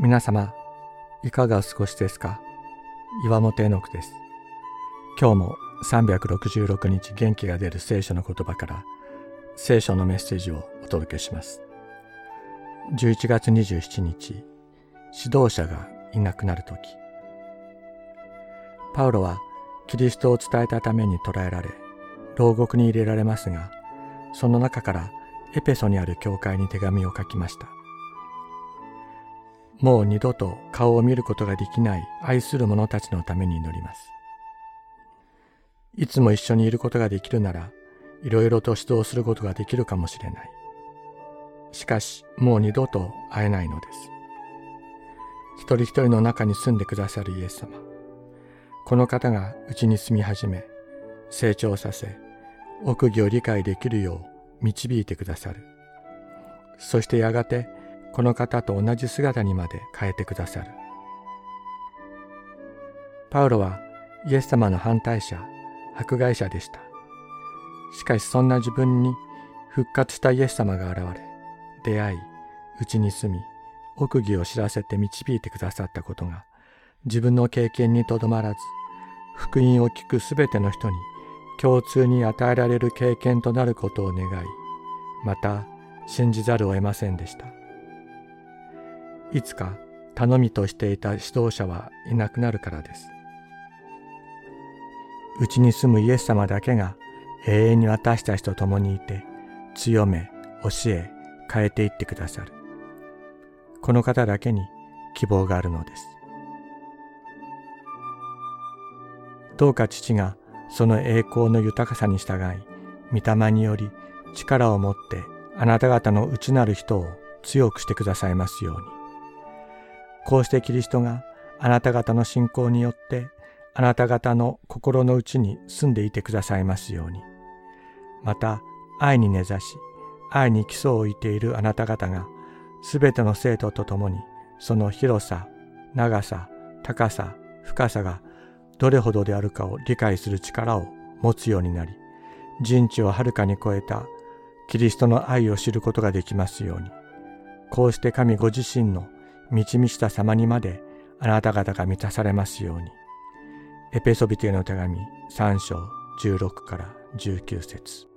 皆様、いかがお過ごしですか？岩本絵の句です。今日も366日元気が出る聖書の言葉から聖書のメッセージをお届けします。11月27日、指導者がいなくなる時パウロはキリストを伝えたために捕らえられ、牢獄に入れられますが、その中からエペソにある教会に手紙を書きました。もう二度と顔を見ることができない愛する者たちのために祈ります。いつも一緒にいることができるなら、いろいろと指導することができるかもしれない。しかし、もう二度と会えないのです。一人一人の中に住んでくださるイエス様。この方がうちに住み始め、成長させ、奥義を理解できるよう導いてくださる。そしてやがてこの方と同じ姿にまで変えてくださる。パウロはイエス様の反対者、迫害者でした。しかしそんな自分に復活したイエス様が現れ、出会い、うちに住み、奥義を知らせて導いてくださったことが、自分の経験にとどまらず、福音を聞くすべての人に共通に与えられる経験となることを願い、また信じざるを得ませんでした。いつか頼みとしていた指導者はいなくなるからです。うちに住むイエス様だけが永遠に私たちと共にいて、強め、教え、変えていってくださる。この方だけに希望があるのです。どうか父がその栄光の豊かさに従い、御霊により力を持ってあなた方の内なる人を強くしてくださいますように。こうしてキリストがあなた方の信仰によってあなた方の心の内に住んでいてくださいますように。また愛に根ざし愛に基礎を置いているあなた方がすべての生徒と共にその広さ、長さ、高さ、深さがどれほどであるかを理解する力を持つようになり、人知をはるかに超えたキリストの愛を知ることができますように。こうして神ご自身の満ち満ちた様にまであなた方が満たされますように。エペソビテの手紙3章16から19節